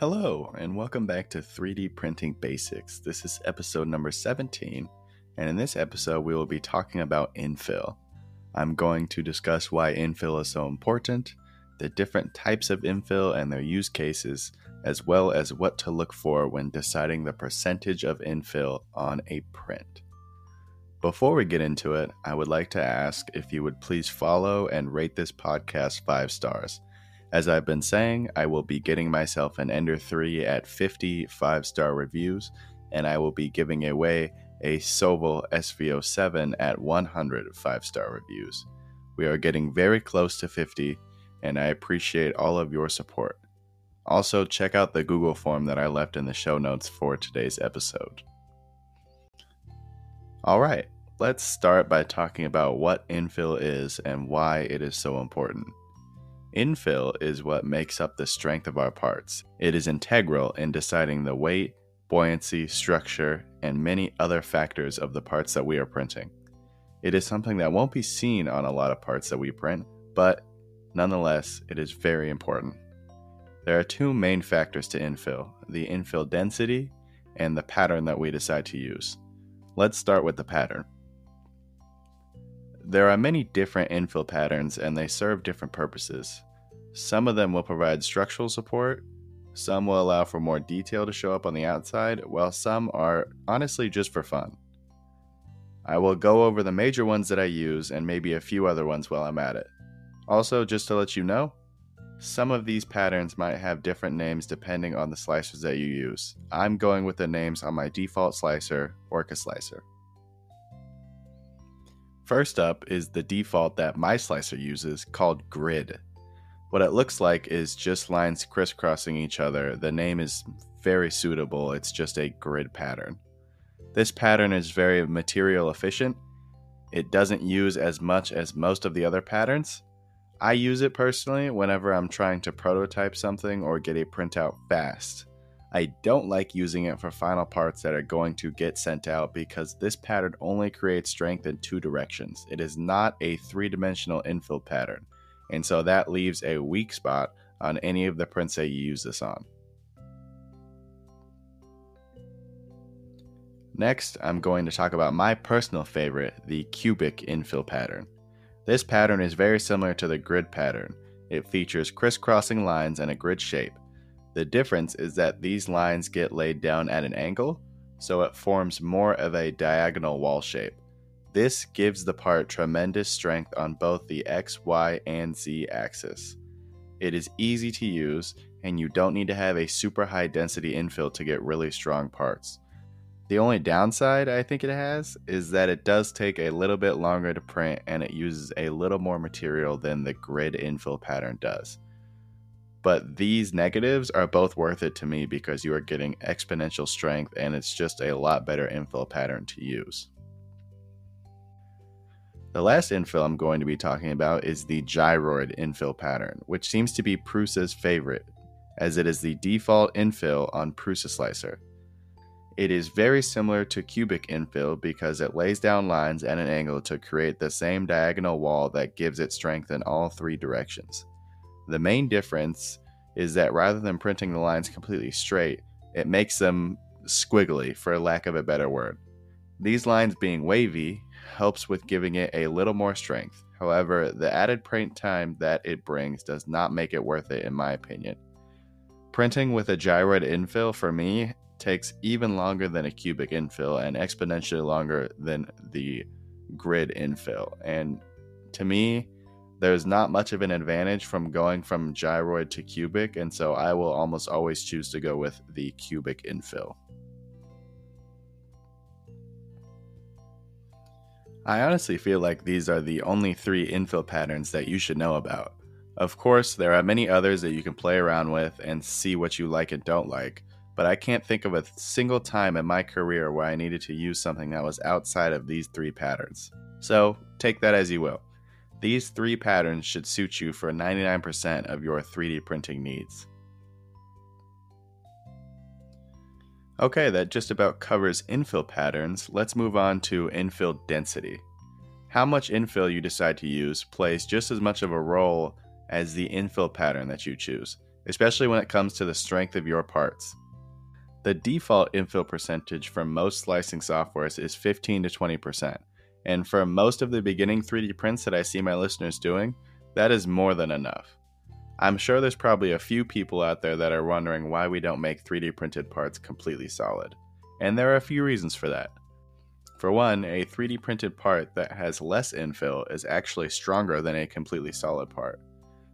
Hello, and welcome back to 3D Printing Basics. This is episode number 17, and in this episode, we will be talking about infill. I'm going to discuss why infill is so important, the different types of infill and their use cases, as well as what to look for when deciding the percentage of infill on a print. Before we get into it, I would like to ask if you would please follow and rate this podcast five stars. As I've been saying, I will be getting myself an Ender 3 at 50 five star reviews, and I will be giving away a Sovol SV07 at 100 five star reviews. We are getting very close to 50, and I appreciate all of your support. Also, check out the Google form that I left in the show notes for today's episode. All right, let's start by talking about what infill is and why it is so important. Infill is what makes up the strength of our parts. It is integral in deciding the weight, buoyancy, structure, and many other factors of the parts that we are printing. It is something that won't be seen on a lot of parts that we print, but nonetheless, it is very important. There are two main factors to infill the infill density and the pattern that we decide to use. Let's start with the pattern. There are many different infill patterns and they serve different purposes. Some of them will provide structural support, some will allow for more detail to show up on the outside, while some are honestly just for fun. I will go over the major ones that I use and maybe a few other ones while I'm at it. Also, just to let you know, some of these patterns might have different names depending on the slicers that you use. I'm going with the names on my default slicer, Orca Slicer. First up is the default that my slicer uses called grid. What it looks like is just lines crisscrossing each other. The name is very suitable, it's just a grid pattern. This pattern is very material efficient. It doesn't use as much as most of the other patterns. I use it personally whenever I'm trying to prototype something or get a printout fast. I don't like using it for final parts that are going to get sent out because this pattern only creates strength in two directions. It is not a three dimensional infill pattern, and so that leaves a weak spot on any of the prints that you use this on. Next, I'm going to talk about my personal favorite, the cubic infill pattern. This pattern is very similar to the grid pattern. It features crisscrossing lines and a grid shape. The difference is that these lines get laid down at an angle, so it forms more of a diagonal wall shape. This gives the part tremendous strength on both the X, Y, and Z axis. It is easy to use, and you don't need to have a super high density infill to get really strong parts. The only downside I think it has is that it does take a little bit longer to print and it uses a little more material than the grid infill pattern does. But these negatives are both worth it to me because you are getting exponential strength and it's just a lot better infill pattern to use. The last infill I'm going to be talking about is the gyroid infill pattern, which seems to be Prusa's favorite, as it is the default infill on Prusa Slicer. It is very similar to cubic infill because it lays down lines at an angle to create the same diagonal wall that gives it strength in all three directions. The main difference is that rather than printing the lines completely straight, it makes them squiggly, for lack of a better word. These lines being wavy helps with giving it a little more strength. However, the added print time that it brings does not make it worth it, in my opinion. Printing with a gyroid infill for me takes even longer than a cubic infill and exponentially longer than the grid infill. And to me, there's not much of an advantage from going from gyroid to cubic, and so I will almost always choose to go with the cubic infill. I honestly feel like these are the only three infill patterns that you should know about. Of course, there are many others that you can play around with and see what you like and don't like, but I can't think of a single time in my career where I needed to use something that was outside of these three patterns. So, take that as you will. These three patterns should suit you for 99% of your 3D printing needs. Okay, that just about covers infill patterns. Let's move on to infill density. How much infill you decide to use plays just as much of a role as the infill pattern that you choose. especially when it comes to the strength of your parts. The default infill percentage from most slicing softwares is 15 to 20%, and for most of the beginning 3D prints that I see my listeners doing, that is more than enough. I'm sure there's probably a few people out there that are wondering why we don't make 3D printed parts completely solid. And there are a few reasons for that. For one, a 3D printed part that has less infill is actually stronger than a completely solid part.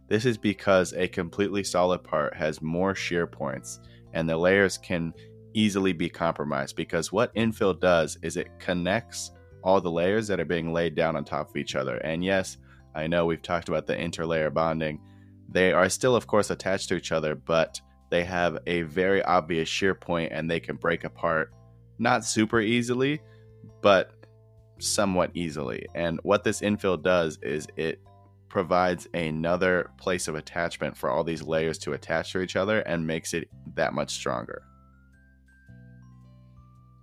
This is because a completely solid part has more shear points, and the layers can easily be compromised because what infill does is it connects all the layers that are being laid down on top of each other. And yes, I know we've talked about the interlayer bonding. They are still, of course, attached to each other, but they have a very obvious shear point and they can break apart not super easily, but somewhat easily. And what this infill does is it provides another place of attachment for all these layers to attach to each other and makes it that much stronger.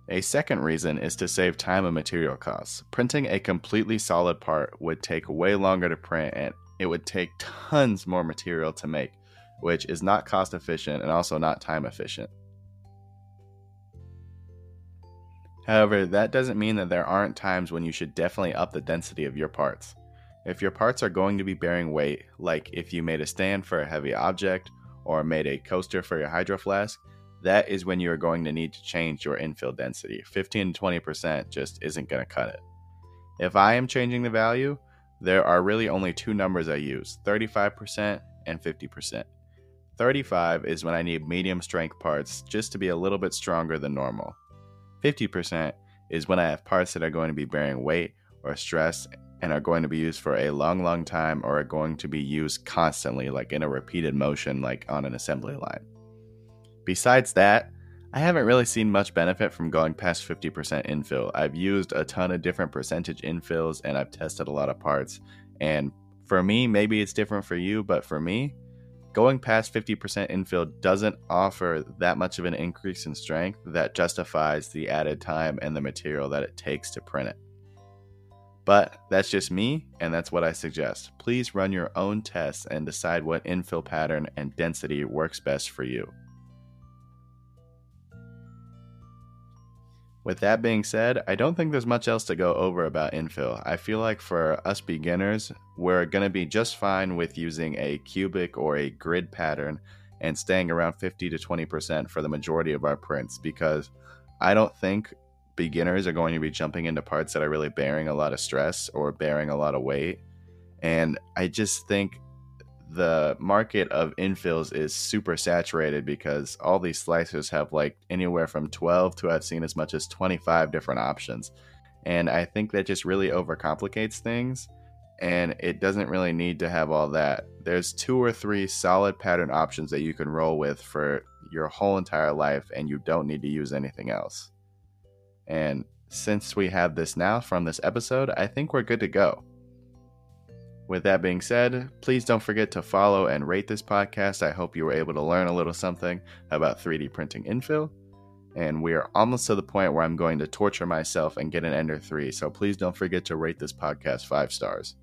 A second reason is to save time and material costs. Printing a completely solid part would take way longer to print and it would take tons more material to make, which is not cost efficient and also not time efficient. However, that doesn't mean that there aren't times when you should definitely up the density of your parts. If your parts are going to be bearing weight, like if you made a stand for a heavy object or made a coaster for your hydro flask, that is when you are going to need to change your infill density. 15 to 20% just isn't going to cut it. If I am changing the value, there are really only two numbers I use 35% and 50%. 35 is when I need medium strength parts just to be a little bit stronger than normal. 50% is when I have parts that are going to be bearing weight or stress and are going to be used for a long, long time or are going to be used constantly, like in a repeated motion, like on an assembly line. Besides that, I haven't really seen much benefit from going past 50% infill. I've used a ton of different percentage infills and I've tested a lot of parts. And for me, maybe it's different for you, but for me, going past 50% infill doesn't offer that much of an increase in strength that justifies the added time and the material that it takes to print it. But that's just me, and that's what I suggest. Please run your own tests and decide what infill pattern and density works best for you. With that being said, I don't think there's much else to go over about infill. I feel like for us beginners, we're going to be just fine with using a cubic or a grid pattern and staying around 50 to 20% for the majority of our prints because I don't think beginners are going to be jumping into parts that are really bearing a lot of stress or bearing a lot of weight. And I just think the market of infills is super saturated because all these slicers have like anywhere from 12 to I've seen as much as 25 different options. And I think that just really overcomplicates things and it doesn't really need to have all that. There's two or three solid pattern options that you can roll with for your whole entire life and you don't need to use anything else. And since we have this now from this episode, I think we're good to go. With that being said, please don't forget to follow and rate this podcast. I hope you were able to learn a little something about 3D printing infill. And we are almost to the point where I'm going to torture myself and get an Ender 3, so please don't forget to rate this podcast 5 stars.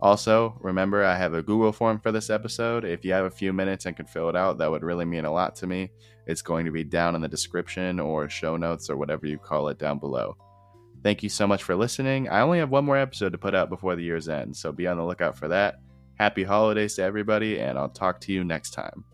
Also, remember I have a Google form for this episode. If you have a few minutes and can fill it out, that would really mean a lot to me. It's going to be down in the description or show notes or whatever you call it down below. Thank you so much for listening. I only have one more episode to put out before the year's end, so be on the lookout for that. Happy holidays to everybody, and I'll talk to you next time.